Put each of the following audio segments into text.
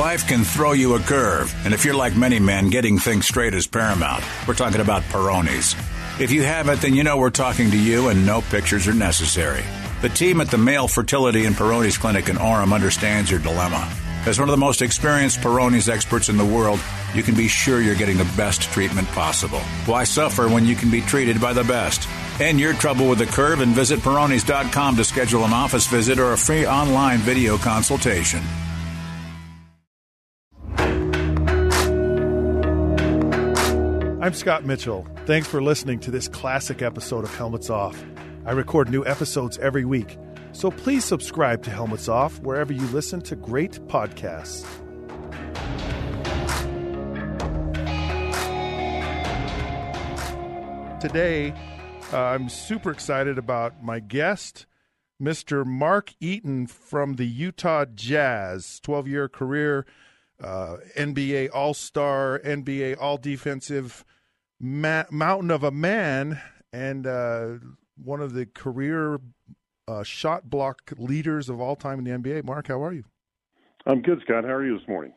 Life can throw you a curve, and if you're like many men, getting things straight is paramount. We're talking about Peyronie's. If you haven't, then you know we're talking to you, and no pictures are necessary. The team at the Male Fertility and Peyronie's Clinic in Orem understands your dilemma. As one of the most experienced Peyronie's experts in the world, you can be sure you're getting the best treatment possible. Why suffer when you can be treated by the best? End your trouble with the curve and visit Peyronie's.com to schedule an office visit or a free online video consultation. I'm Scott Mitchell. Thanks for listening to this classic episode of Helmets Off. I record new episodes every week, so please subscribe to Helmets Off wherever you listen to great podcasts. Today, uh, I'm super excited about my guest, Mr. Mark Eaton from the Utah Jazz, 12 year career uh, NBA All Star, NBA All Defensive ma- Mountain of a Man, and uh, one of the career uh, shot block leaders of all time in the NBA. Mark, how are you? I'm good, Scott. How are you this morning?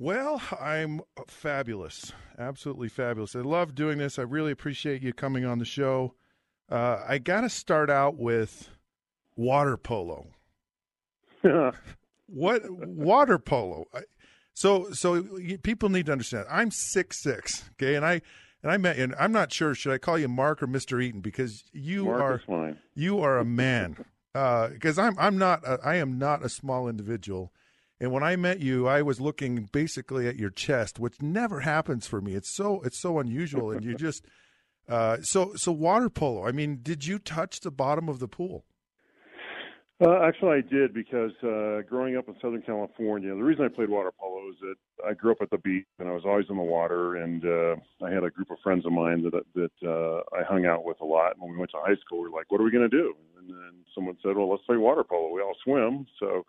Well, I'm fabulous, absolutely fabulous. I love doing this. I really appreciate you coming on the show. Uh, I got to start out with water polo. what water polo? So, so people need to understand. I'm six six, okay, and I and I met, and I'm not sure should I call you Mark or Mister Eaton because you Mark are you are a man. Because uh, I'm I'm not a, I am not a small individual, and when I met you, I was looking basically at your chest, which never happens for me. It's so it's so unusual, and you just uh, so so water polo. I mean, did you touch the bottom of the pool? Uh, actually, I did because uh, growing up in Southern California, the reason I played water polo is that I grew up at the beach and I was always in the water, and uh, I had a group of friends of mine that that uh, I hung out with a lot. And when we went to high school, we were like, "What are we going to do?" And then someone said, "Well, let's play water polo. We all swim." So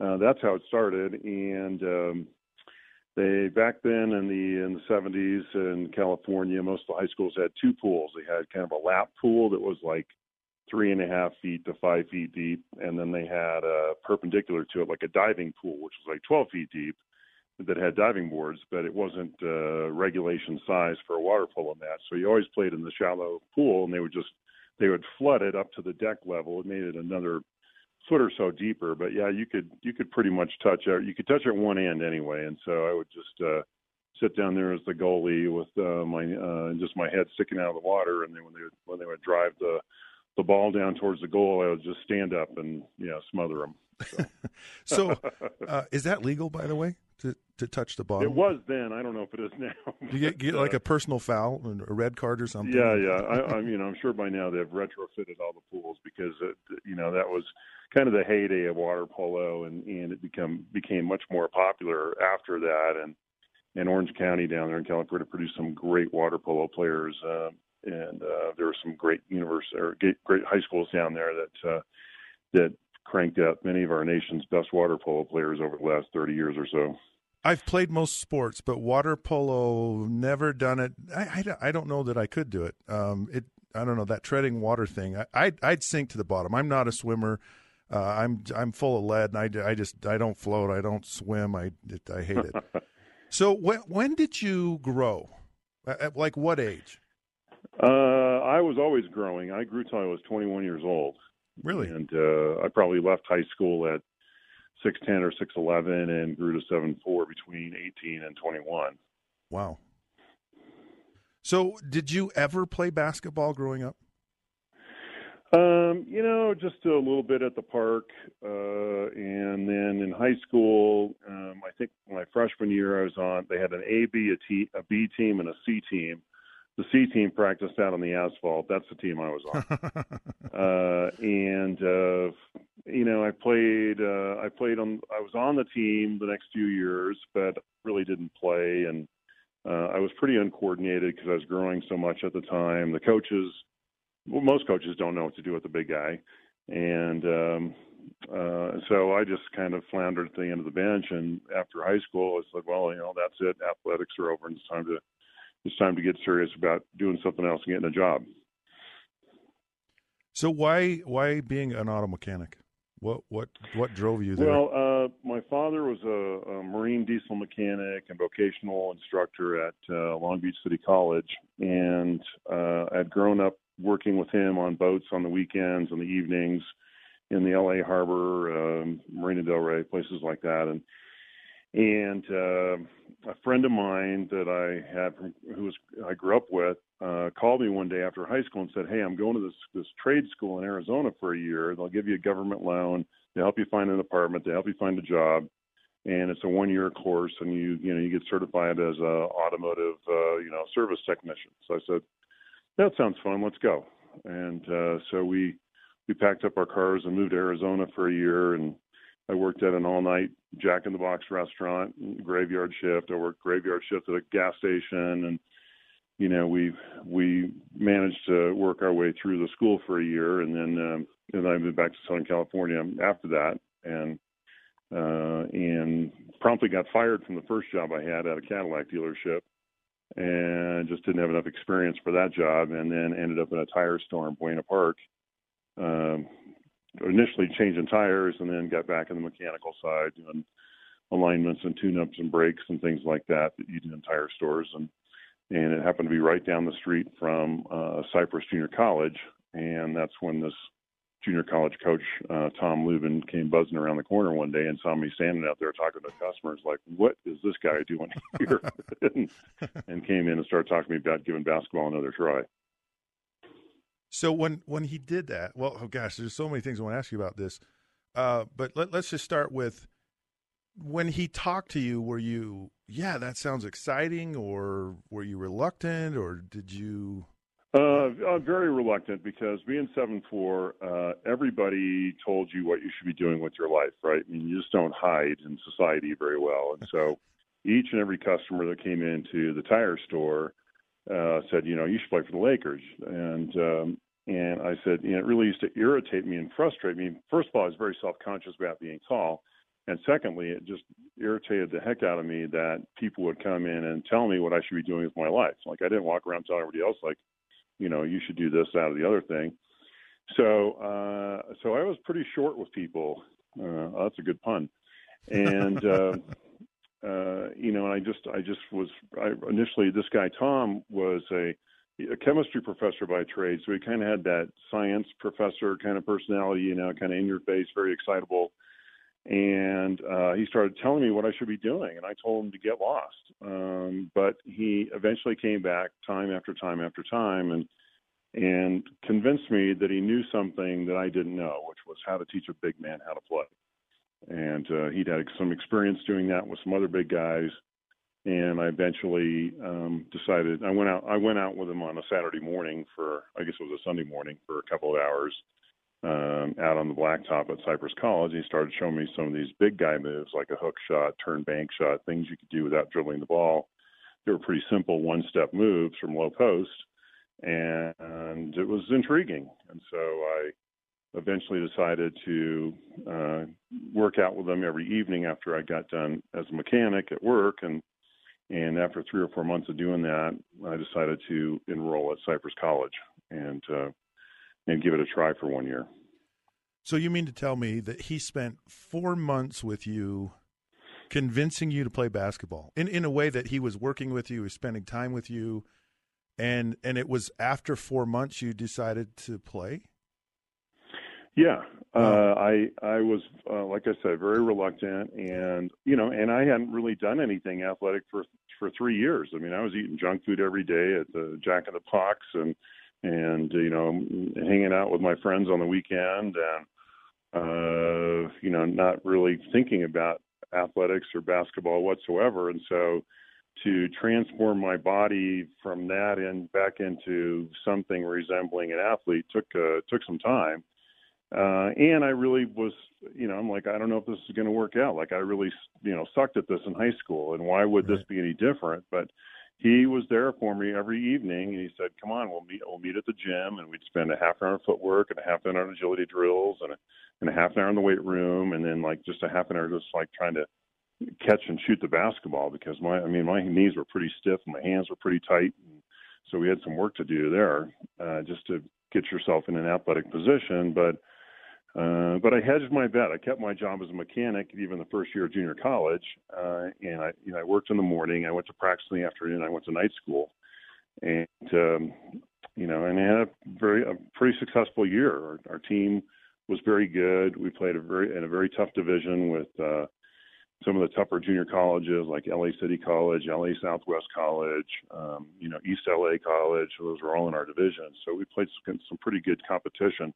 uh, that's how it started. And um, they back then in the in the 70s in California, most of the high schools had two pools. They had kind of a lap pool that was like three and a half feet to five feet deep, and then they had a perpendicular to it, like a diving pool, which was like 12 feet deep, that had diving boards, but it wasn't uh, regulation size for a water polo match. So you always played in the shallow pool, and they would just they would flood it up to the deck level. It made it another foot or so deeper, but yeah, you could you could pretty much touch it. You could touch it one end anyway, and so I would just uh, sit down there as the goalie with uh, my uh, just my head sticking out of the water, and then when they would, when they would drive the the ball down towards the goal, I would just stand up and know smother them. So, so uh, is that legal, by the way, to to touch the ball? It was then. I don't know if it is now. Do you get, get like a personal foul, a red card or something? Yeah, yeah. I, I mean, I'm sure by now they've retrofitted all the pools because it, you know that was kind of the heyday of water polo, and and it become became much more popular after that, and. And Orange County down there in California produced some great water polo players. Uh, and uh, there were some great university or great high schools down there that uh, that cranked out many of our nation's best water polo players over the last 30 years or so. I've played most sports, but water polo never done it. I, I, I don't know that I could do it. Um, it I don't know that treading water thing. I, I'd, I'd sink to the bottom. I'm not a swimmer. Uh, I'm I'm full of lead, and I, I just I don't float. I don't swim. I I hate it. so when when did you grow? At, like what age? Uh, I was always growing. I grew till I was 21 years old. Really? And uh, I probably left high school at 6'10 or 6'11 and grew to 7'4 between 18 and 21. Wow. So, did you ever play basketball growing up? Um, you know, just a little bit at the park, uh, and then in high school, um, I think my freshman year I was on. They had an A, B, a T, a B team, and a C team, the C team practiced out on the asphalt. That's the team I was on. uh, and uh, you know, I played. Uh, I played on. I was on the team the next few years, but really didn't play. And uh, I was pretty uncoordinated because I was growing so much at the time. The coaches, well, most coaches don't know what to do with the big guy, and um, uh, so I just kind of floundered at the end of the bench. And after high school, I said, "Well, you know, that's it. Athletics are over, and it's time to it's time to get serious about doing something else and getting a job." So why why being an auto mechanic? What what what drove you there? Well, uh, my father was a, a, marine diesel mechanic and vocational instructor at uh, Long Beach City College, and uh, I'd grown up working with him on boats on the weekends and the evenings in the LA Harbor, um, Marina Del Rey, places like that, and and uh, a friend of mine that I had from who was I grew up with uh, called me one day after high school and said, "Hey, I'm going to this this trade school in Arizona for a year. They'll give you a government loan. They help you find an apartment. They help you find a job, and it's a one year course. And you you know you get certified as a automotive uh, you know service technician." So I said, "That sounds fun. Let's go." And uh, so we we packed up our cars and moved to Arizona for a year and I worked at an all night Jack in the Box restaurant, graveyard shift. I worked graveyard shift at a gas station and you know, we we managed to work our way through the school for a year and then um and I moved back to Southern California after that and uh and promptly got fired from the first job I had at a Cadillac dealership and just didn't have enough experience for that job and then ended up in a tire store in Buena Park um, initially changing tires and then got back in the mechanical side doing alignments and tune-ups and brakes and things like that that you do in tire stores. And and it happened to be right down the street from uh, Cypress Junior College. And that's when this junior college coach uh, Tom Lubin came buzzing around the corner one day and saw me standing out there talking to customers like what is this guy doing here? And, and came in and started talking to me about giving basketball another try. So when when he did that, well, oh gosh, there's so many things I want to ask you about this. Uh, but let, let's just start with when he talked to you. Were you, yeah, that sounds exciting, or were you reluctant, or did you? Uh, uh, very reluctant because being seven four, uh, everybody told you what you should be doing with your life, right? I mean, you just don't hide in society very well, and so each and every customer that came into the tire store uh, said, you know, you should play for the Lakers. And um, and I said, you know, it really used to irritate me and frustrate me. First of all, I was very self conscious about being tall. And secondly, it just irritated the heck out of me that people would come in and tell me what I should be doing with my life. Like I didn't walk around telling everybody else, like, you know, you should do this, that, or the other thing. So, uh, so I was pretty short with people. Uh, that's a good pun. And uh, uh, you know, and I just, I just was, I, initially, this guy Tom was a, a chemistry professor by trade, so he kind of had that science professor kind of personality, you know, kind of in your face, very excitable. And uh, he started telling me what I should be doing, and I told him to get lost. Um, but he eventually came back time after time after time, and and convinced me that he knew something that I didn't know, which was how to teach a big man how to play and uh, he'd had some experience doing that with some other big guys. And I eventually um, decided I went out. I went out with him on a Saturday morning for I guess it was a Sunday morning for a couple of hours um, out on the blacktop at Cypress College. He started showing me some of these big guy moves like a hook shot, turn bank shot, things you could do without dribbling the ball. They were pretty simple one-step moves from low post, and it was intriguing. And so I eventually decided to uh, work out with them every evening after I got done as a mechanic at work, and and after three or four months of doing that, I decided to enroll at Cypress College and uh, and give it a try for one year. So you mean to tell me that he spent four months with you, convincing you to play basketball in in a way that he was working with you, he was spending time with you, and and it was after four months you decided to play. Yeah, uh, I I was uh, like I said, very reluctant, and you know, and I hadn't really done anything athletic for for three years. I mean, I was eating junk food every day at the Jack in the Box, and and you know, hanging out with my friends on the weekend, and uh, you know, not really thinking about athletics or basketball whatsoever. And so, to transform my body from that and back into something resembling an athlete took uh, took some time. Uh, and I really was, you know, I'm like, I don't know if this is going to work out. Like, I really, you know, sucked at this in high school, and why would right. this be any different? But he was there for me every evening, and he said, "Come on, we'll meet. We'll meet at the gym, and we'd spend a half an hour on footwork and a half an hour on agility drills, and a, and a half an hour in the weight room, and then like just a half an hour just like trying to catch and shoot the basketball because my, I mean, my knees were pretty stiff and my hands were pretty tight, and so we had some work to do there, uh, just to get yourself in an athletic position, but." Uh, but I hedged my bet. I kept my job as a mechanic even the first year of junior college, uh, and I, you know, I worked in the morning. I went to practice in the afternoon. I went to night school, and um, you know, and I had a very a pretty successful year. Our, our team was very good. We played a very in a very tough division with uh, some of the tougher junior colleges like LA City College, LA Southwest College, um, you know, East LA College. Those were all in our division. So we played some, some pretty good competition.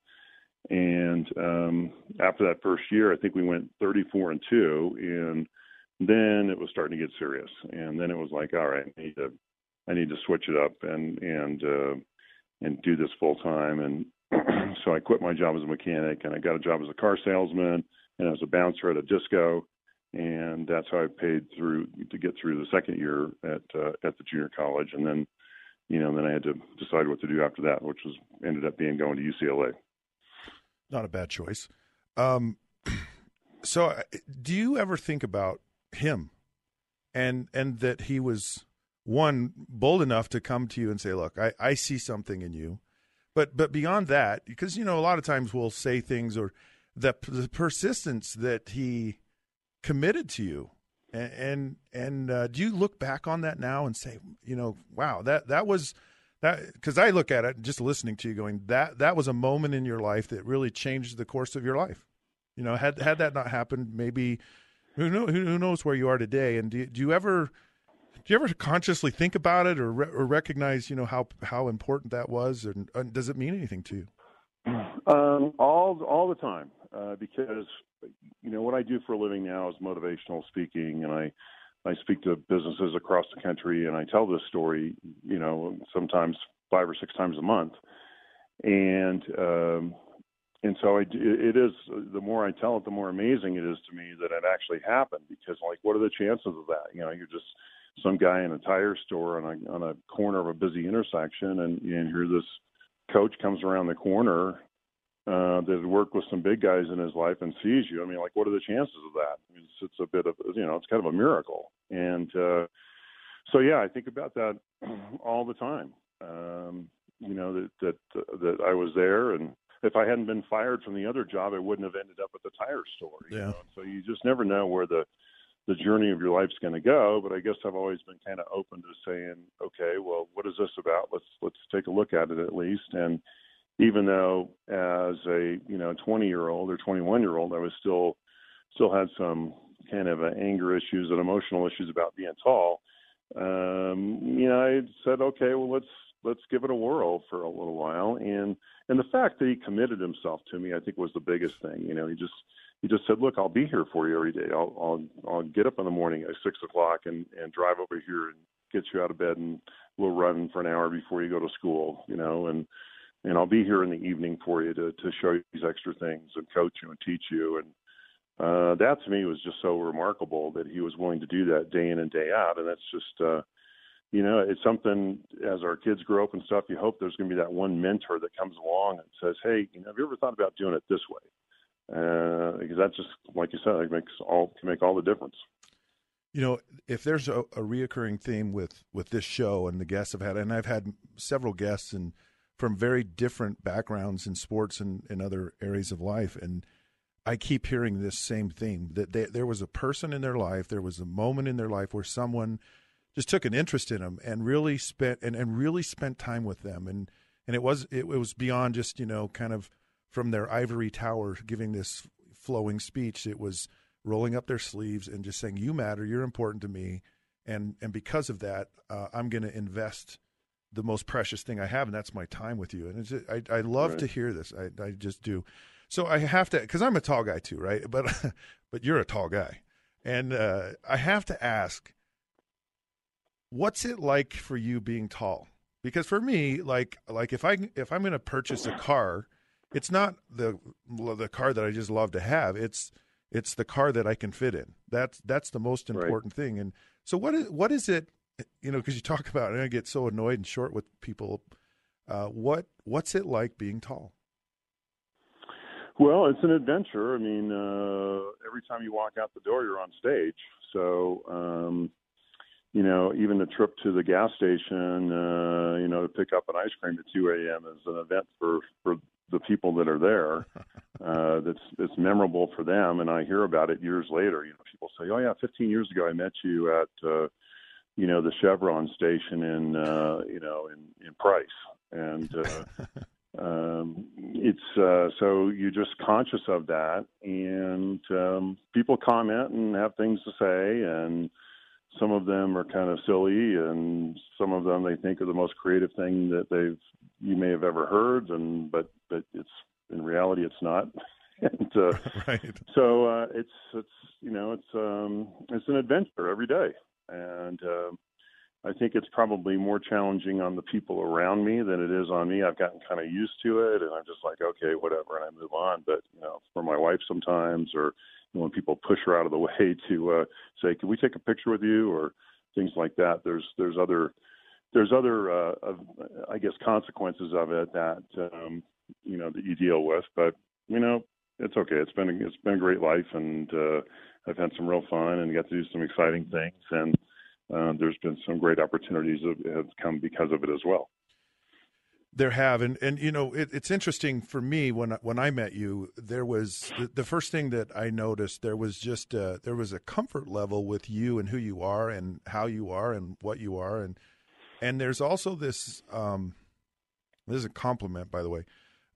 And um, after that first year, I think we went 34 and two, and then it was starting to get serious. And then it was like, all right, I need to, I need to switch it up and and uh, and do this full time. And so I quit my job as a mechanic, and I got a job as a car salesman, and as a bouncer at a disco. And that's how I paid through to get through the second year at uh, at the junior college, and then, you know, then I had to decide what to do after that, which was ended up being going to UCLA not a bad choice. Um, so, uh, do you ever think about him, and and that he was one bold enough to come to you and say, "Look, I, I see something in you," but but beyond that, because you know a lot of times we'll say things or the the persistence that he committed to you, and and, and uh, do you look back on that now and say, you know, wow, that that was that because I look at it just listening to you going that that was a moment in your life that really changed the course of your life. You know, had had that not happened, maybe who knows, who knows where you are today. And do, do you ever do you ever consciously think about it or, re- or recognize you know how how important that was, and does it mean anything to you? Um, all all the time, uh, because you know what I do for a living now is motivational speaking, and I I speak to businesses across the country and I tell this story, you know, sometimes five or six times a month. And, um, and so I, it is, the more I tell it, the more amazing it is to me that it actually happened because like, what are the chances of that? You know, you're just some guy in a tire store on a, on a corner of a busy intersection and, and here this coach comes around the corner uh, that worked with some big guys in his life and sees you. I mean, like, what are the chances of that? I mean, it's, it's a bit of, you know, it's kind of a miracle. And uh, so, yeah, I think about that all the time. Um, you know that that that I was there, and if I hadn't been fired from the other job, I wouldn't have ended up at the tire store. You yeah. Know? So you just never know where the the journey of your life's going to go. But I guess I've always been kind of open to saying, okay, well, what is this about? Let's let's take a look at it at least. And even though as a you know 20 year old or 21 year old, I was still still had some kind of uh, anger issues and emotional issues about being tall. Um, you know, I said, okay, well, let's let's give it a whirl for a little while. And and the fact that he committed himself to me, I think, was the biggest thing. You know, he just he just said, look, I'll be here for you every day. I'll I'll I'll get up in the morning at six o'clock and and drive over here and get you out of bed and we'll run for an hour before you go to school. You know, and and I'll be here in the evening for you to to show you these extra things and coach you and teach you and uh, that to me was just so remarkable that he was willing to do that day in and day out. And that's just, uh, you know, it's something as our kids grow up and stuff, you hope there's going to be that one mentor that comes along and says, Hey, you know, have you ever thought about doing it this way? Uh, because that just, like you said, it makes all, can make all the difference. You know, if there's a, a reoccurring theme with, with this show and the guests I've had, and I've had several guests and from very different backgrounds in sports and, and other areas of life. And, I keep hearing this same theme that they, there was a person in their life, there was a moment in their life where someone just took an interest in them and really spent and, and really spent time with them. And and it was it, it was beyond just you know kind of from their ivory tower giving this flowing speech. It was rolling up their sleeves and just saying you matter you're important to me. And and because of that uh, i'm going to invest the most precious thing i have and that's my time with you and it's, I, I love right. to hear this I, I just do so I have to, because I'm a tall guy too, right? But but you're a tall guy, and uh, I have to ask: what's it like for you being tall? Because for me, like like if I if I'm going to purchase a car, it's not the the car that I just love to have. It's it's the car that I can fit in. That's that's the most important right. thing. And so what is what is it? You know, because you talk about, and I get so annoyed and short with people. Uh, what what's it like being tall? Well, it's an adventure. I mean, uh, every time you walk out the door, you're on stage. So, um, you know, even the trip to the gas station, uh, you know, to pick up an ice cream at 2 a.m. is an event for for the people that are there. Uh, that's that's memorable for them, and I hear about it years later. You know, people say, "Oh yeah, 15 years ago, I met you at." Uh, you know the Chevron station in uh, you know in in Price, and uh, um, it's uh, so you're just conscious of that, and um, people comment and have things to say, and some of them are kind of silly, and some of them they think are the most creative thing that they've you may have ever heard, and but but it's in reality it's not. and uh, right. so uh, it's it's you know it's um, it's an adventure every day, and uh, I think it's probably more challenging on the people around me than it is on me. I've gotten kind of used to it, and I'm just like, okay, whatever, and I move on. But you know, for my wife sometimes, or you know, when people push her out of the way to uh, say, "Can we take a picture with you?" or things like that. There's there's other there's other uh, of, I guess consequences of it that um, you know that you deal with. But you know, it's okay. It's been it's been a great life, and uh, I've had some real fun and got to do some exciting things and uh, there's been some great opportunities that have come because of it as well. There have, and and you know, it, it's interesting for me when when I met you. There was the, the first thing that I noticed. There was just a, there was a comfort level with you and who you are and how you are and what you are, and and there's also this. Um, this is a compliment, by the way.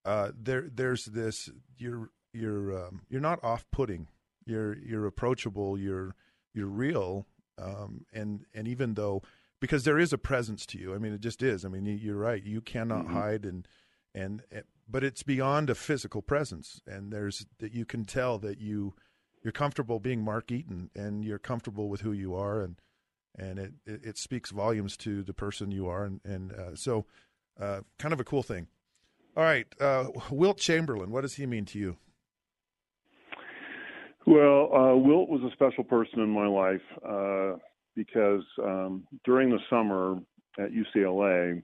Uh, there, there's this. You're you're um, you're not off putting. You're you're approachable. You're you're real, um, and and even though because there is a presence to you, I mean, it just is. I mean, you're right. You cannot mm-hmm. hide, and and but it's beyond a physical presence, and there's that you can tell that you you're comfortable being Mark Eaton, and you're comfortable with who you are, and and it it, it speaks volumes to the person you are, and and uh, so uh, kind of a cool thing. All right, uh, Wilt Chamberlain, what does he mean to you? Well, uh, Wilt was a special person in my life uh, because um, during the summer at UCLA,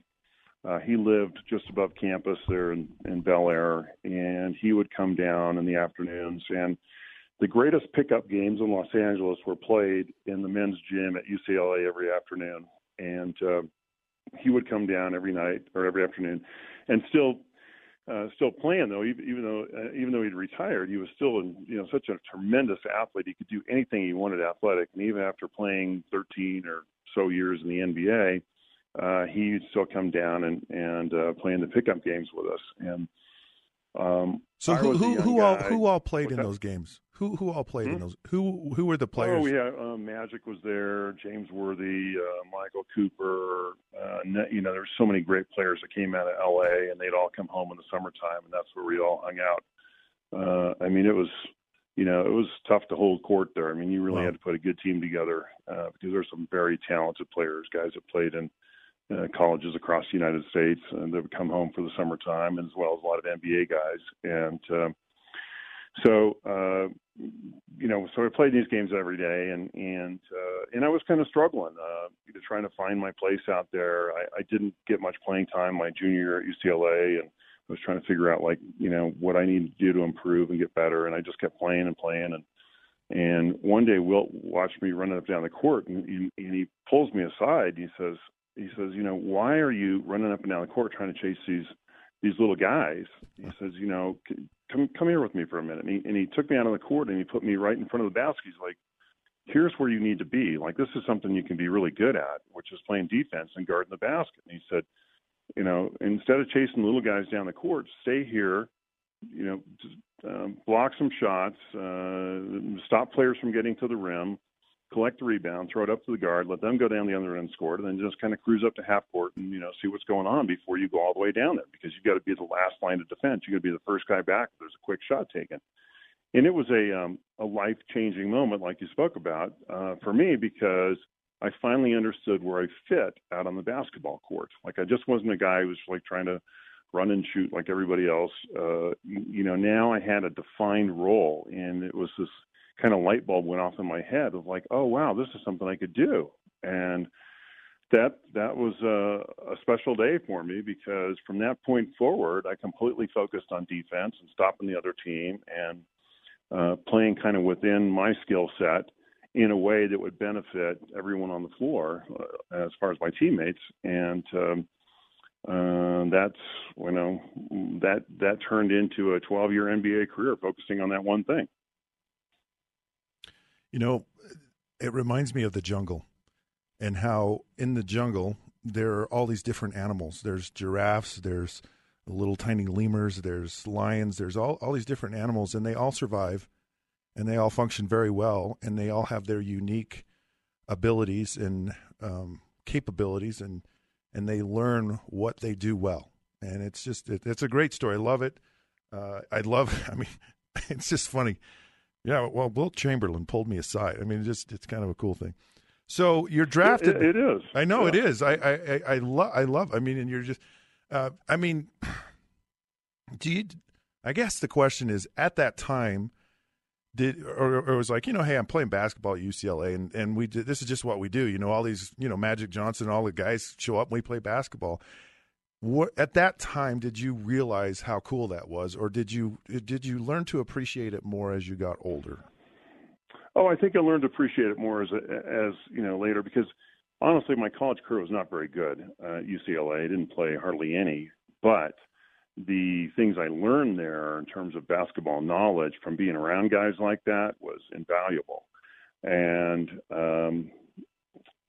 uh, he lived just above campus there in, in Bel Air, and he would come down in the afternoons. And the greatest pickup games in Los Angeles were played in the men's gym at UCLA every afternoon. And uh, he would come down every night or every afternoon, and still uh, still playing though, even, even though uh, even though he'd retired, he was still in, you know such a tremendous athlete. He could do anything he wanted athletic, and even after playing 13 or so years in the NBA, uh, he'd still come down and and uh, play in the pickup games with us. And um, so who who who all who all played in that? those games? Who who all played hmm? in those? Who who were the players? Oh, had uh, Magic was there, James Worthy, uh, Michael Cooper. Uh, you know, there's so many great players that came out of L.A. and they'd all come home in the summertime, and that's where we all hung out. Uh, I mean, it was you know it was tough to hold court there. I mean, you really wow. had to put a good team together uh, because there's some very talented players, guys that played in uh, colleges across the United States, and they would come home for the summertime, as well as a lot of NBA guys. And um, so, uh, you know, so I played these games every day, and and uh, and I was kind of struggling, uh, trying to find my place out there. I, I didn't get much playing time my junior year at UCLA, and I was trying to figure out like you know what I needed to do to improve and get better. And I just kept playing and playing, and and one day Wilt watched me running up down the court, and, and, and he pulls me aside. He says, he says, you know, why are you running up and down the court trying to chase these these little guys? He says, you know, come come here with me for a minute. And he, and he took me out on the court and he put me right in front of the basket. He's like, here's where you need to be. Like this is something you can be really good at, which is playing defense and guarding the basket. And he said, you know, instead of chasing little guys down the court, stay here. You know, just, um, block some shots, uh, stop players from getting to the rim, collect the rebound, throw it up to the guard, let them go down the other end, and score and then just kind of cruise up to half court and you know see what's going on before you go all the way down there because you've got to be the last line of defense. You got to be the first guy back if there's a quick shot taken. And it was a um, a life changing moment, like you spoke about, uh, for me because I finally understood where I fit out on the basketball court. Like I just wasn't a guy who was like trying to run and shoot like everybody else. Uh, you know, now I had a defined role, and it was this kind of light bulb went off in my head of like, oh wow, this is something I could do, and that that was a, a special day for me because from that point forward, I completely focused on defense and stopping the other team and uh, playing kind of within my skill set in a way that would benefit everyone on the floor uh, as far as my teammates and um, uh, that's you know that that turned into a 12 year NBA career focusing on that one thing. You know, it reminds me of the jungle and how in the jungle there are all these different animals. There's giraffes, there's little tiny lemurs, there's lions, there's all, all these different animals, and they all survive and they all function very well and they all have their unique abilities and um, capabilities and and they learn what they do well. And it's just it, it's a great story. I love it. Uh, i love i mean it's just funny yeah well wilt chamberlain pulled me aside. I mean it's just it's kind of a cool thing. So you're drafted it, it is. I know yeah. it is. I i i, I love i love i mean and you're just uh, i mean do you i guess the question is at that time did or, or, it was like you know hey i'm playing basketball at ucla and, and we did this is just what we do. You know all these you know magic johnson all the guys show up and we play basketball what at that time did you realize how cool that was or did you did you learn to appreciate it more as you got older oh i think i learned to appreciate it more as as you know later because honestly my college career was not very good uh, ucla i didn't play hardly any but the things I learned there in terms of basketball knowledge from being around guys like that was invaluable. And um,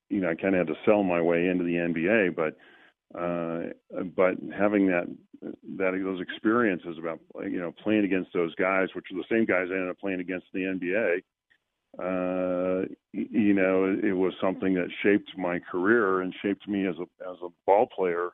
you know, I kind of had to sell my way into the NBA, but uh, but having that that those experiences about you know playing against those guys, which are the same guys I ended up playing against in the NBA, uh, you know, it, it was something that shaped my career and shaped me as a as a ball player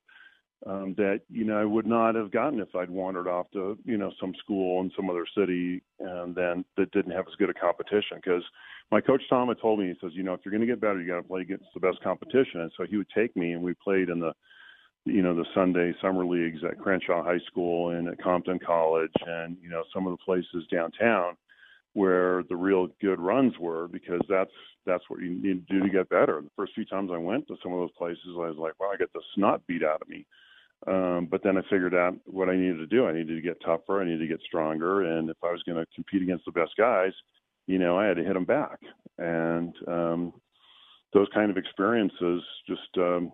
um, that you know I would not have gotten if I'd wandered off to you know some school in some other city and then that didn't have as good a competition. Because my coach Tom had told me he says you know if you're going to get better you got to play against the best competition, and so he would take me and we played in the you know the Sunday summer leagues at Crenshaw High School and at Compton College and you know some of the places downtown where the real good runs were because that's that's what you need to do to get better. The first few times I went to some of those places, I was like, wow, I get the snot beat out of me. Um, but then I figured out what I needed to do. I needed to get tougher. I needed to get stronger. And if I was going to compete against the best guys, you know, I had to hit them back. And um, those kind of experiences, just um,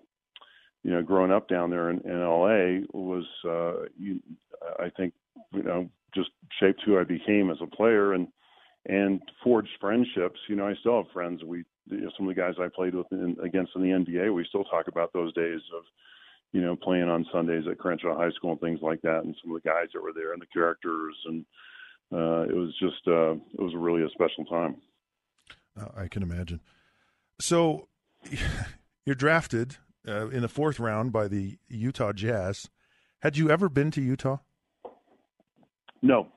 you know, growing up down there in, in LA was, uh, you, I think, you know, just shaped who I became as a player and and forged friendships. You know, I still have friends. We, you know, some of the guys I played with in, against in the NBA, we still talk about those days of you know, playing on Sundays at Crenshaw High School and things like that, and some of the guys that were there and the characters, and uh, it was just uh, it was really a special time. Uh, I can imagine. So, you're drafted uh, in the fourth round by the Utah Jazz. Had you ever been to Utah? No.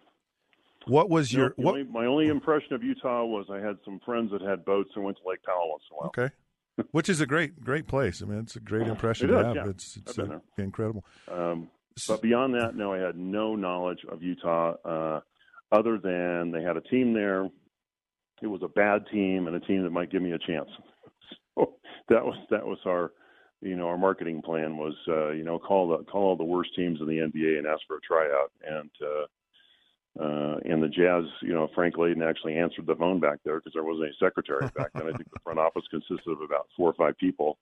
What was no, your what? Only, my only impression of Utah was I had some friends that had boats and went to Lake Powell once in a while. Okay which is a great great place. I mean, it's a great impression it to is, have. Yeah. It's it's uh, incredible. Um, but beyond that, no, I had no knowledge of Utah uh, other than they had a team there. It was a bad team and a team that might give me a chance. So that was that was our you know our marketing plan was uh, you know call the call all the worst teams in the NBA and ask for a tryout and uh, uh, and the Jazz, you know, Frank Layden actually answered the phone back there because there wasn't any secretary back then. I think the front office consisted of about four or five people,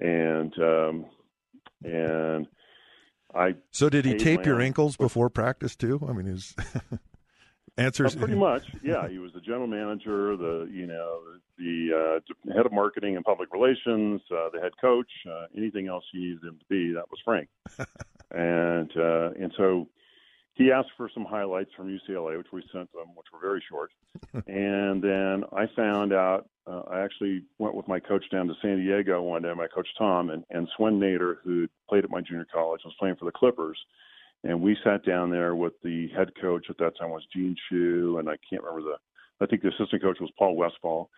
and um, and I. So did he tape your ankles before practice too? I mean, his answers. Uh, pretty much, yeah. He was the general manager, the you know the uh, head of marketing and public relations, uh, the head coach. Uh, anything else you needed him to be, that was Frank. and uh, and so he asked for some highlights from UCLA, which we sent them, which were very short. and then I found out uh, I actually went with my coach down to San Diego one day, my coach Tom, and, and Swen Nater, who played at my junior college, was playing for the Clippers. And we sat down there with the head coach at that time was Gene Shue, and I can't remember the, I think the assistant coach was Paul Westphal.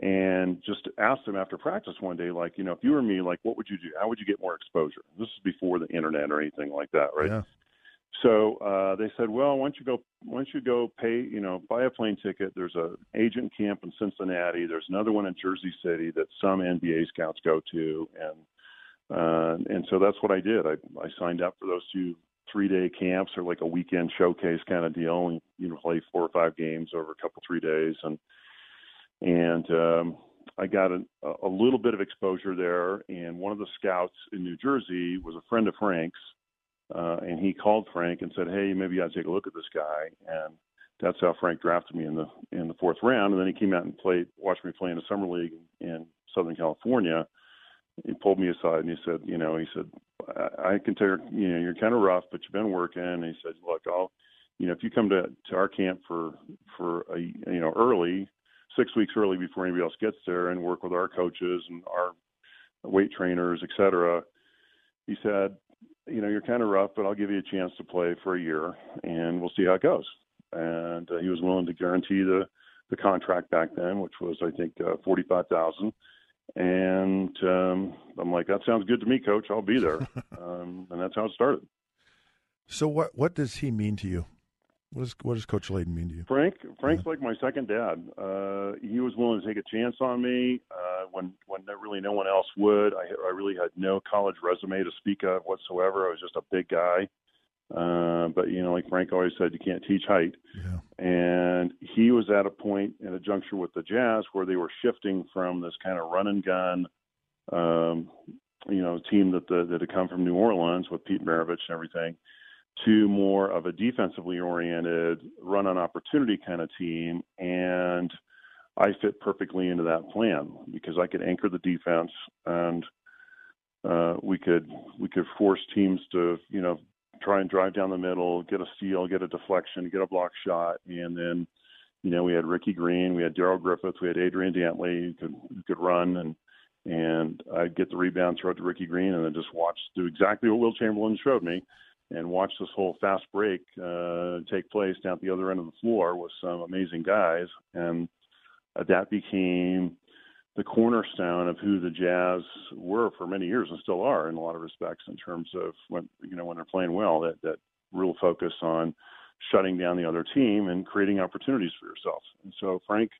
and just asked him after practice one day, like, you know, if you were me, like, what would you do? How would you get more exposure? This is before the internet or anything like that, right? Yeah. So uh, they said, well, once you go, once you go pay, you know, buy a plane ticket. There's a agent camp in Cincinnati. There's another one in Jersey City that some NBA scouts go to, and uh, and so that's what I did. I I signed up for those two three day camps or like a weekend showcase kind of deal. And, you know, play four or five games over a couple three days, and and um, I got a, a little bit of exposure there. And one of the scouts in New Jersey was a friend of Frank's uh, and he called Frank and said, "Hey, maybe to take a look at this guy." And that's how Frank drafted me in the in the fourth round. And then he came out and played, watched me play in a summer league in Southern California. He pulled me aside and he said, "You know," he said, "I, I can tell you know you're kind of rough, but you've been working." And he said, "Look, I'll, you know, if you come to to our camp for for a you know early." Six weeks early before anybody else gets there, and work with our coaches and our weight trainers, et cetera. He said, you know, you're kind of rough, but I'll give you a chance to play for a year, and we'll see how it goes. And uh, he was willing to guarantee the the contract back then, which was I think uh, forty five thousand. And um, I'm like, that sounds good to me, Coach. I'll be there. um, and that's how it started. So what what does he mean to you? What does what does Coach Layden mean to you? Frank, Frank's yeah. like my second dad. Uh, he was willing to take a chance on me uh, when when really no one else would. I, I really had no college resume to speak of whatsoever. I was just a big guy. Uh, but you know, like Frank always said, you can't teach height. Yeah. And he was at a point in a juncture with the Jazz where they were shifting from this kind of run and gun, um, you know, team that the, that had come from New Orleans with Pete Maravich and everything, to more of a defensively oriented run on opportunity kind of team. And I fit perfectly into that plan because I could anchor the defense and uh, we could we could force teams to you know try and drive down the middle, get a steal, get a deflection, get a block shot, and then you know we had Ricky Green, we had Darrell Griffith, we had Adrian Dantley who could who could run and and I'd get the rebound, throw it to Ricky Green, and then just watch do exactly what Wilt Chamberlain showed me and watch this whole fast break uh, take place down at the other end of the floor with some amazing guys. And uh, that became the cornerstone of who the Jazz were for many years and still are in a lot of respects in terms of when you know when they're playing well that that real focus on shutting down the other team and creating opportunities for yourself. And so Frank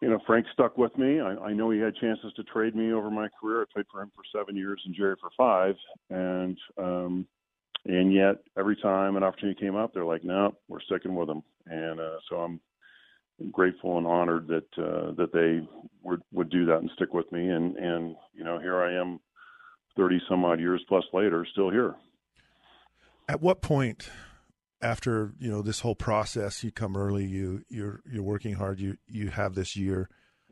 you know, Frank stuck with me. I, I know he had chances to trade me over my career. I played for him for seven years and Jerry for five. And um and yet every time an opportunity came up, they're like, "No, we're sticking with him." And uh, so I'm grateful and honored that uh, that they would would do that and stick with me. And and you know, here I am, thirty some odd years plus later, still here. At what point, after you know this whole process, you come early, you you're you're working hard, you you have this year.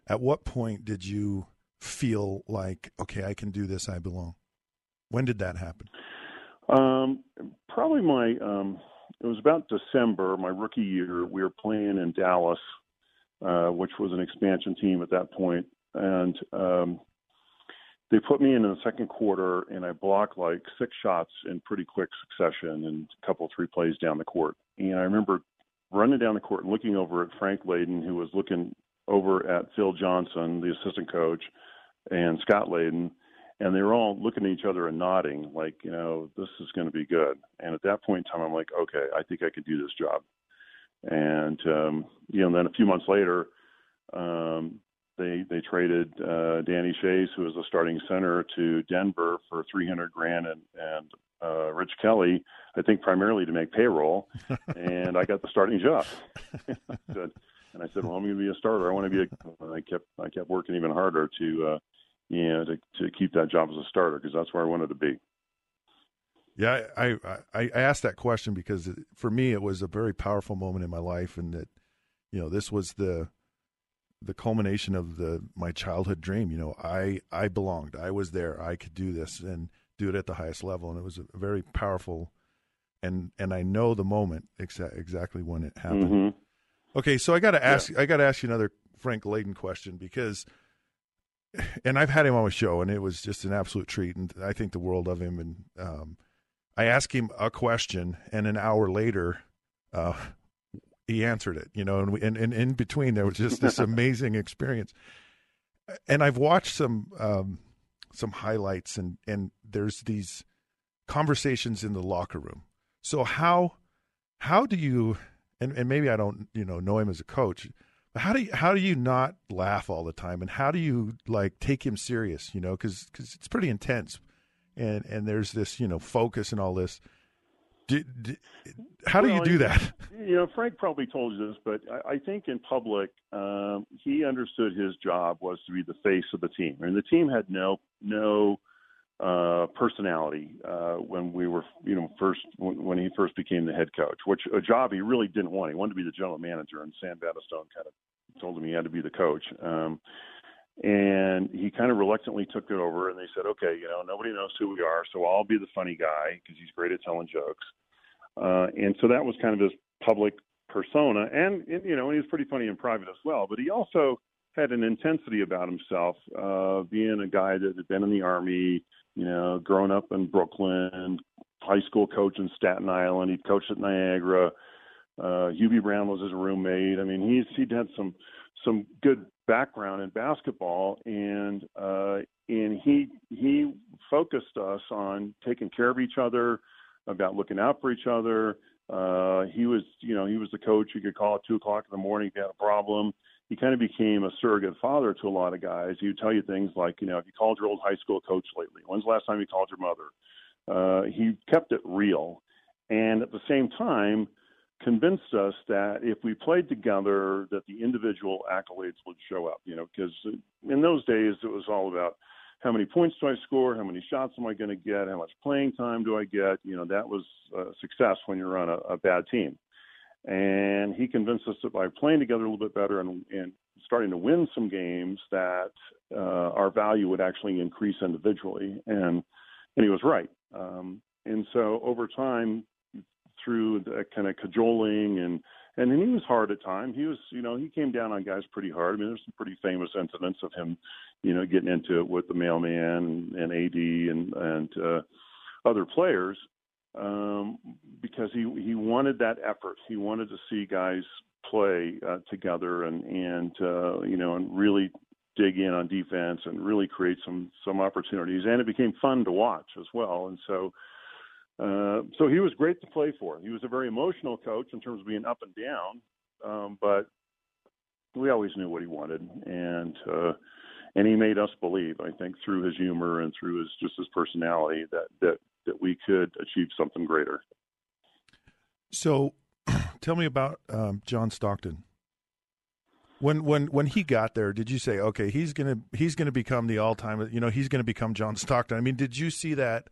At what point did you feel like, okay, I can do this, I belong? When did that happen? Um, probably my um, it was about December, my rookie year. We were playing in Dallas, uh, which was an expansion team at that point, and um, they put me in in the second quarter, and I blocked like six shots in pretty quick succession, and a couple three plays down the court. And I remember running down the court and looking over at Frank Layden, who was looking over at Phil Johnson, the assistant coach, and Scott Layden and they were all looking at each other and nodding, like, you know, this is going to be good. And at that point in time, I'm like, okay, I think I could do this job. And um, you know, then a few months later, um, they they traded uh, Danny Schayes, who was the starting center, to Denver for 300 grand and and uh, Rich Kelly, I think primarily to make payroll, and I got the starting job. and I said, well, I'm going to be a starter. I want to be a. I kept I kept working even harder to uh, you know, to, to keep that job as a starter because that's where I wanted to be. Yeah, I, I, I asked that question because for me it was a very powerful moment in my life, and that you know this was the the culmination of the my childhood dream. You know, I I belonged, I was there, I could do this and do it at the highest level, and it was a very powerful. And and I know the moment exa- exactly when it happened. Mm-hmm. Okay, so I got to ask yeah. I got to ask you another Frank Layden question because and I've had him on my show, and it was just an absolute treat, and I think the world of him. And um, I asked him a question, and an hour later, uh, he answered it. You know, and, we, and and in between there was just this amazing experience. And I've watched some um, some highlights, and and there's these conversations in the locker room. So how how do you and, and maybe I don't you know know him as a coach, how do you how do you not laugh all the time, and how do you like take him serious? You know, because because it's pretty intense, and and there's this you know focus and all this. Do, do, how do well, you do that? You know, Frank probably told you this, but I, I think in public, um, he understood his job was to be the face of the team, and the team had no no uh, personality uh, when we were, you know, first when, he first became the head coach, which a job he really didn't want. He wanted to be the general manager, and Sam Battistone kind of told him he had to be the coach. Um, and he kind of reluctantly took it over, and they said, "Okay, you know, nobody knows who we are, so I'll be the funny guy because he's great at telling jokes." Uh, and so that was kind of his public persona, and, and you know, he was pretty funny in private as well. But he also had an intensity about himself, uh, being a guy that had been in the army, you know, growing up in Brooklyn, high school coach in Staten Island. He'd coached at Niagara. Uh, Hubie Brown was his roommate. I mean, he's he'd had some some good background in basketball, and uh, and he he focused us on taking care of each other, about looking out for each other. Uh, he was, you know, he was the coach you could call at two o'clock in the morning if you had a problem. He kind of became a surrogate father to a lot of guys. He would tell you things like, you know, have you called your old high school coach lately? When's the last time you called your mother? Uh, he kept it real, and at the same time, convinced us that if we played together, that the individual accolades would show up. You know, because in those days it was all about how many points do I score? How many shots am I going to get? How much playing time do I get? You know, that was a success when you're on a, a bad team. And he convinced us that by playing together a little bit better and, and starting to win some games, that uh, our value would actually increase individually. And and he was right. Um, and so over time, through the kind of cajoling and and then he was hard at times. He was, you know, he came down on guys pretty hard. I mean, there's some pretty famous incidents of him, you know, getting into it with the mailman and AD and and uh, other players um, because he he wanted that effort. He wanted to see guys play uh, together and and uh, you know and really dig in on defense and really create some some opportunities. And it became fun to watch as well. And so uh, so he was great to play for. He was a very emotional coach in terms of being up and down, um, but we always knew what he wanted, and uh, and he made us believe. I think through his humor and through his just his personality that that that we could achieve something greater. So, tell me about um, John Stockton. When when when he got there, did you say, okay, he's gonna he's gonna become the all time, you know, he's gonna become John Stockton? I mean, did you see that?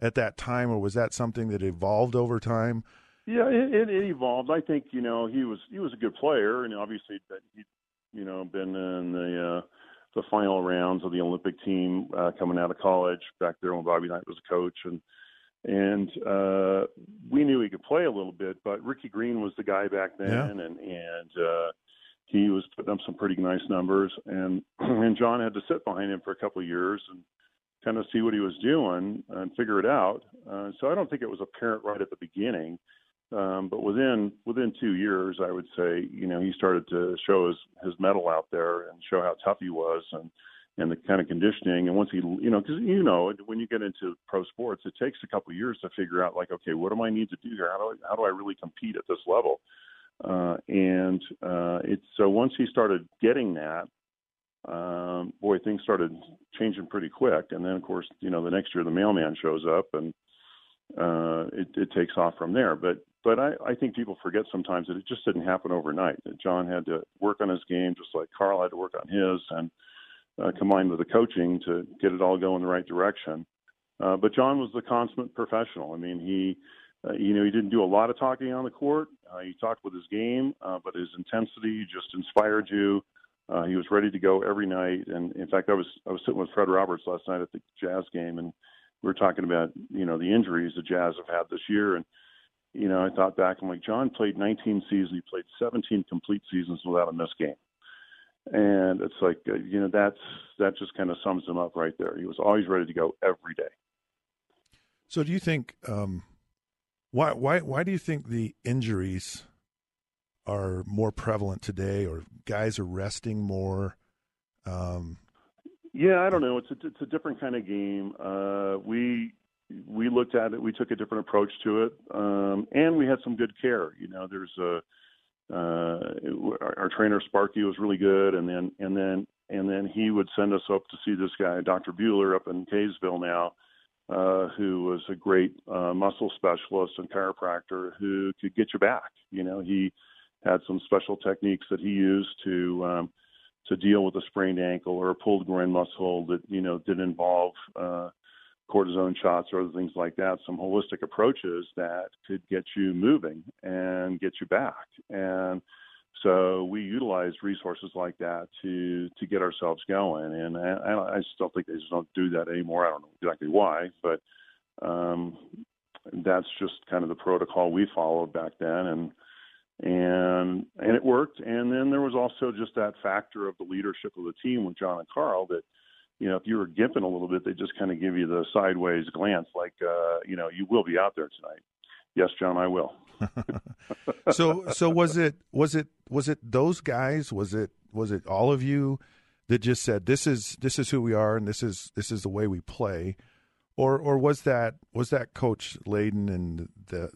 at that time, or was that something that evolved over time? Yeah, it, it, it evolved. I think you know he was he was a good player, and obviously that he you know been in the uh, the final rounds of the Olympic team uh, coming out of college back there when Bobby Knight was a coach, and and uh, we knew he could play a little bit, but Rickey Green was the guy back then, yeah. and and uh, he was putting up some pretty nice numbers, and and John had to sit behind him for a couple of years, and kind of see what he was doing and figure it out. Uh, so I don't think it was apparent right at the beginning, um, but within within two years, I would say you know he started to show his his mettle out there and show how tough he was and and the kind of conditioning. And once he you know because you know when you get into pro sports, it takes a couple of years to figure out like okay what do I need to do here? How do I, how do I really compete at this level? Uh, and uh, it's so once he started getting that um, boy, things started changing pretty quick. And then, of course, you know, the next year the mailman shows up and uh, it, it takes off from there. But but I, I think people forget sometimes that it just didn't happen overnight. That John had to work on his game just like Karl had to work on his, and uh, combined with the coaching to get it all going the right direction. Uh, but John was the consummate professional. I mean, he, uh, you know, he didn't do a lot of talking on the court. Uh, he talked with his game, uh, but his intensity just inspired you. Uh, he was ready to go every night, and in fact, I was I was sitting with Fred Roberts last night at the Jazz game, and we were talking about you know the injuries the Jazz have had this year, and you know I thought back, I'm like John played 19 seasons, he played 17 complete seasons without a missed game, and it's like uh, you know that's that just kind of sums him up right there. He was always ready to go every day. So do you think um, why why why do you think the injuries are more prevalent today, or guys are resting more? Um, yeah, I don't know. It's a it's a different kind of game. Uh, we we looked at it. We took a different approach to it, um, and we had some good care. You know, there's a uh, our, our trainer Sparky was really good, and then and then and then he would send us up to see this guy, Dr. Bueller, up in Kaysville now, uh, who was a great uh, muscle specialist and chiropractor who could get you back. You know, he had some special techniques that he used to um, to deal with a sprained ankle or a pulled groin muscle that you know did involve uh, cortisone shots or other things like that. Some holistic approaches that could get you moving and get you back. And so we utilize resources like that to to get ourselves going. And I, I still think they just don't do that anymore. I don't know exactly why, but um, that's just kind of the protocol we followed back then. And and and it worked. And then there was also just that factor of the leadership of the team with John and Karl that you know if you were gimping a little bit, they just kind of give you the sideways glance, like uh, you know you will be out there tonight. Yes, John, I will. so so was it was it was it those guys? Was it was it all of you that just said this is this is who we are and this is this is the way we play? Or or was that was that Coach Layden and the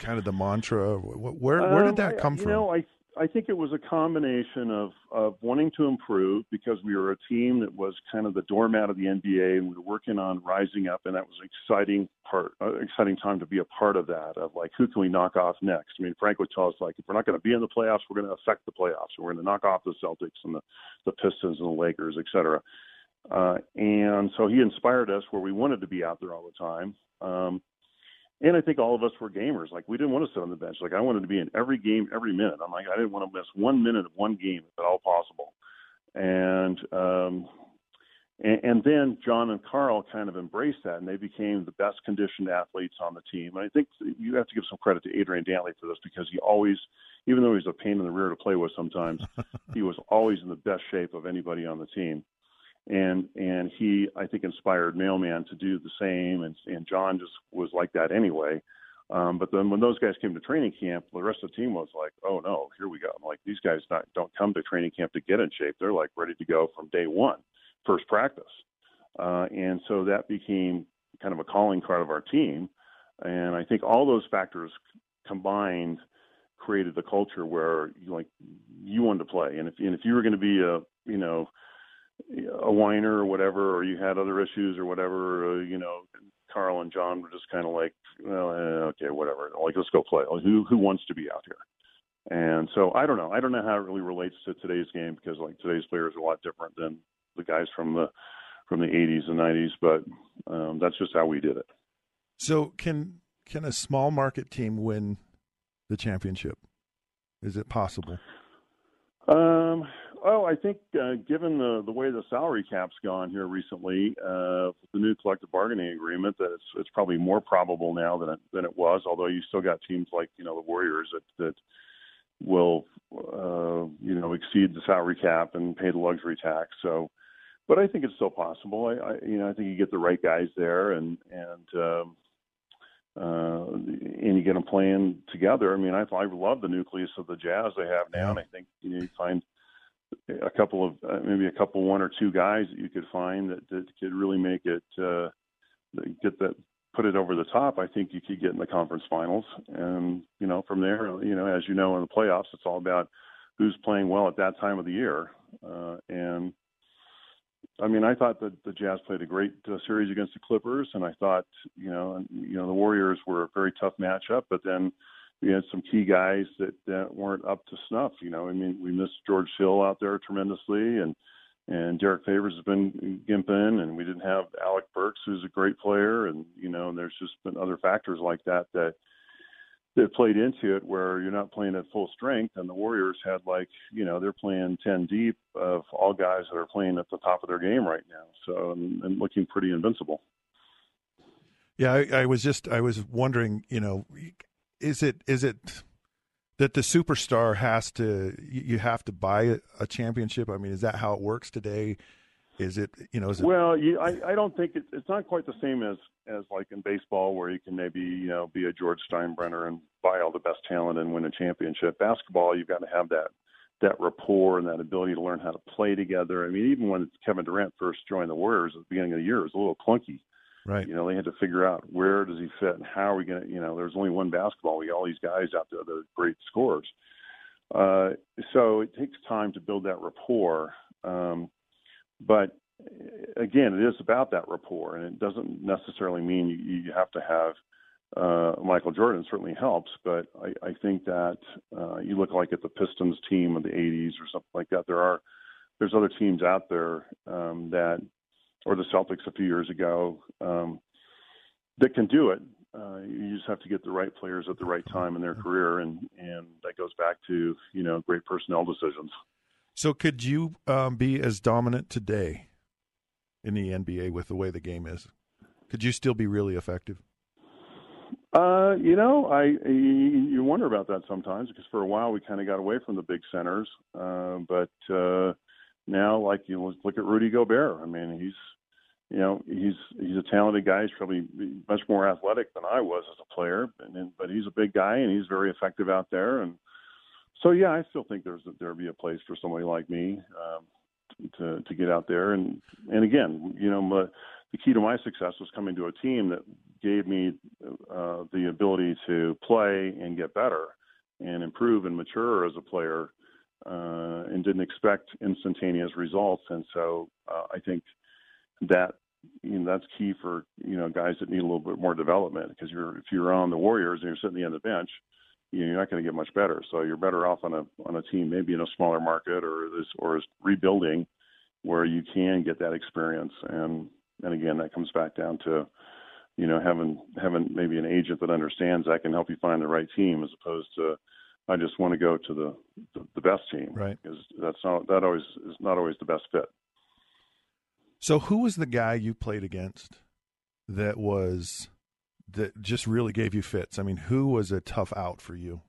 kind of the mantra? Where where did that um, come um, you from? You know, I I think it was a combination of of wanting to improve because we were a team that was kind of the doormat of the NBA, and we were working on rising up, and that was an exciting part, uh, exciting time to be a part of that. Of like, who can we knock off next? I mean, Frank would tell us like, if we're not going to be in the playoffs, we're going to affect the playoffs. We're going to knock off the Celtics and the the Pistons and the Lakers, et cetera. Uh, and so he inspired us where we wanted to be out there all the time. Um, and I think all of us were gamers. Like we didn't want to sit on the bench. Like I wanted to be in every game, every minute. I'm like I didn't want to miss one minute of one game if at all possible. And um, and, and then John and Karl kind of embraced that, and they became the best conditioned athletes on the team. And I think you have to give some credit to Adrian Dantley for this because he always, even though he's a pain in the rear to play with sometimes, he was always in the best shape of anybody on the team and and he I think inspired Mailman to do the same, and and John just was like that anyway. Um, but then when those guys came to training camp, the rest of the team was like, "Oh no, here we go!" I'm like, these guys not, don't come to training camp to get in shape; they're like ready to go from day one, first practice. Uh, and so that became kind of a calling card of our team. And I think all those factors combined created the culture where you like you wanted to play. And if and if you were going to be a you know a whiner or whatever, or you had other issues or whatever, uh, you know, Karl and John were just kind of like, well, eh, okay, whatever. Like, let's go play. Like, who who wants to be out here? And so I don't know. I don't know how it really relates to today's game because like today's players are a lot different than the guys from the from the 80s and 90s. But um, that's just how we did it. So can can a small market team win the championship? Is it possible? Um, well, I think uh, given the the way the salary cap's gone here recently, uh, the new collective bargaining agreement, that it's it's probably more probable now than it than it was. Although you still got teams like you know the Warriors that that will uh, you know exceed the salary cap and pay the luxury tax. So, but I think it's still possible. I, I you know I think you get the right guys there and and um, uh, and you get them playing together. I mean, I I love the nucleus of the Jazz they have now, and I think you know you find a couple of uh, maybe a couple one or two guys that you could find that, that could really make it uh, get that put it over the top. I think you could get in the conference finals, and you know from there, you know as you know in the playoffs, it's all about who's playing well at that time of the year. Uh, and I mean, I thought that the Jazz played a great uh, series against the Clippers, and I thought you know and, you know the Warriors were a very tough matchup, but then we had some key guys that, that weren't up to snuff. You know, I mean, we missed George Hill out there tremendously, and and Derrick Favors has been gimping, and we didn't have Alec Burks, who's a great player, and you know, and there's just been other factors like that that that played into it where you're not playing at full strength, and the Warriors had like you know they're playing ten deep of all guys that are playing at the top of their game right now, so and, and looking pretty invincible. Yeah, I, I was just I was wondering, you know, is it is it that the superstar has to you have to buy a championship? I mean, is that how it works today? Is it you know? Is it... Well, I I don't think it, it's not quite the same as as like in baseball where you can maybe you know be a George Steinbrenner and buy all the best talent and win a championship. Basketball, you've got to have that that rapport and that ability to learn how to play together. I mean, even when Kevin Durant first joined the Warriors at the beginning of the year, it was a little clunky. Right. You know, they had to figure out where does he fit and how are we going to, you know, there's only one basketball. We got all these guys out there that are great scorers. Uh, so it takes time to build that rapport. Um, but again, it is about that rapport, and it doesn't necessarily mean you, you have to have uh, Michael Jordan. Certainly helps, but I, I think that uh, you look like at the Pistons team of the '80s or something like that. There are there's other teams out there um, that, or the Celtics a few years ago, um, that can do it. Uh, you just have to get the right players at the right time in their career, and and that goes back to you know great personnel decisions. So, could you um, be as dominant today in the NBA with the way the game is? Could you still be really effective? Uh, you know, I you wonder about that sometimes because for a while we kind of got away from the big centers, uh, but uh, now, like you know, look at Rudy Gobert. I mean, he's you know he's he's a talented guy. He's probably much more athletic than I was as a player, and, but he's a big guy and he's very effective out there. And so yeah, I still think there's there'd be a place for somebody like me um, to to get out there and and again, you know, my, the key to my success was coming to a team that gave me uh, the ability to play and get better and improve and mature as a player, uh, and didn't expect instantaneous results. And so uh, I think that you know, that's key for you know guys that need a little bit more development because you're if you're on the Warriors and you're sitting at the bench you're not going to get much better. So you're better off on a on a team maybe in a smaller market or this or is rebuilding where you can get that experience. And and again, that comes back down to you know having having maybe an agent that understands that can help you find the right team as opposed to I just want to go to the the, the best team. Right. Because that's not that always is not always the best fit. So who was the guy you played against that was that just really gave you fits? I mean, who was a tough out for you?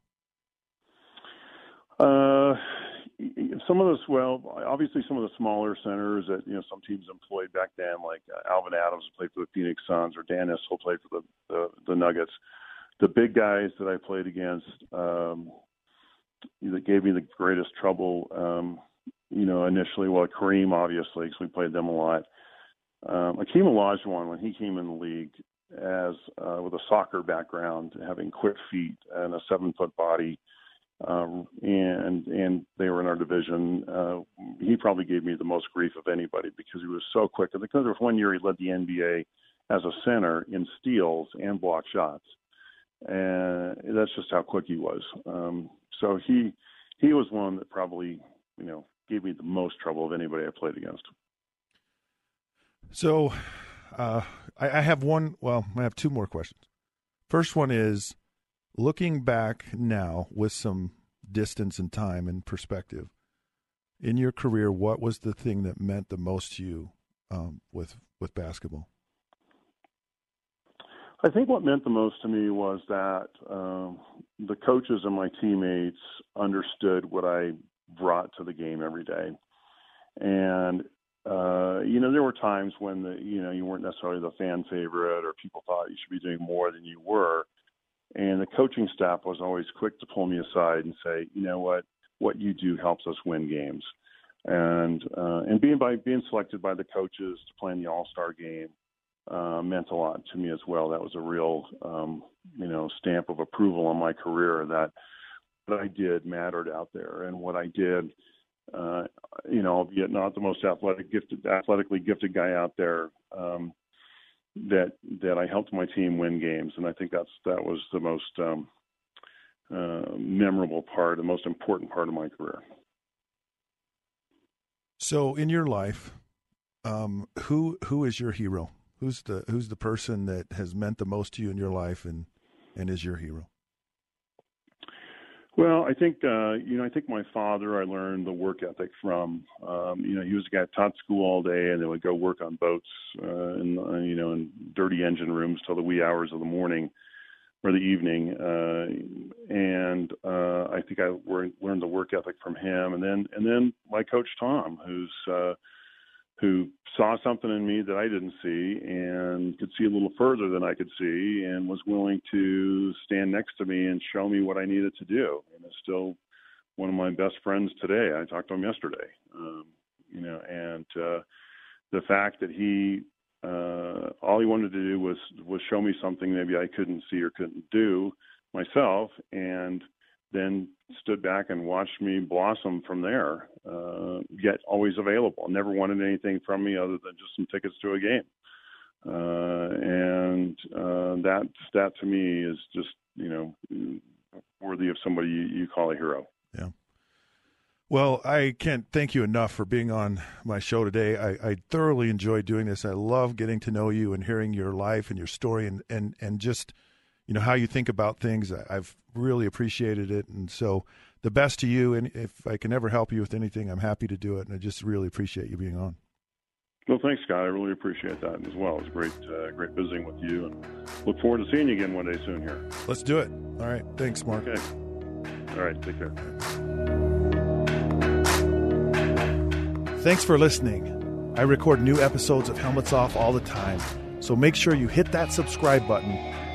Uh, some of those, well, obviously some of the smaller centers that you know some teams employed back then, like uh, Alvan Adams played for the Phoenix Suns, or Dan Issel played for the, the the Nuggets. The big guys that I played against um, that gave me the greatest trouble, um, you know, initially, well, Kareem obviously, because we played them a lot. Um, Akeem Olajuwon, when he came in the league, as uh, with a soccer background, having quick feet and a seven foot body, um, and and they were in our division. Uh, he probably gave me the most grief of anybody because he was so quick. And because was one year he led the NBA as a center in steals and block shots, and that's just how quick he was. Um, so he he was one that probably you know gave me the most trouble of anybody I played against. So uh, I, I have one. Well, I have two more questions. First one is looking back now with some distance and time and perspective in your career. What was the thing that meant the most to you um, with with basketball? I think what meant the most to me was that um, the coaches and my teammates understood what I brought to the game every day, and uh, you know, there were times when the you know you weren't necessarily the fan favorite, or people thought you should be doing more than you were. And the coaching staff was always quick to pull me aside and say, you know what, what you do helps us win games. And uh, and being by being selected by the coaches to play in the All Star game uh, meant a lot to me as well. That was a real um, you know stamp of approval on my career that what I did mattered out there, and what I did uh, you know, albeit not the most athletic, gifted, athletically gifted guy out there, um, that that I helped my team win games, and I think that's that was the most um, uh, memorable part, the most important part of my career. So, in your life, um, who who is your hero? Who's the who's the person that has meant the most to you in your life and and is your hero? Well, I think uh, you know, I think my father. I learned the work ethic from. Um, you know, he was a guy that taught school all day, and then would go work on boats, uh, and uh, you know, in dirty engine rooms till the wee hours of the morning or the evening. Uh, and uh, I think I learned the work ethic from him, and then and then my coach Tom, who's uh, who saw something in me that I didn't see and could see a little further than I could see and was willing to stand next to me and show me what I needed to do. And is still one of my best friends today. I talked to him yesterday. Um, you know, and uh, the fact that he uh, all he wanted to do was was show me something maybe I couldn't see or couldn't do myself, and then stood back and watched me blossom from there. Uh, yet always available. Never wanted anything from me other than just some tickets to a game. Uh, and uh, that that to me is just you know worthy of somebody you, you call a hero. Yeah. Well, I can't thank you enough for being on my show today. I, I, thoroughly enjoyed doing this. I love getting to know you and hearing your life and your story and, and, and just you know how you think about things. I've really appreciated it, and so the best to you. And if I can ever help you with anything, I'm happy to do it. And I just really appreciate you being on. Well, thanks, Scott. I really appreciate that as well. It was great, uh, great visiting with you, and look forward to seeing you again one day soon here. Let's do it. All right. Thanks, Mark. Okay. All right. Take care. Thanks for listening. I record new episodes of Helmets Off all the time, so make sure you hit that subscribe button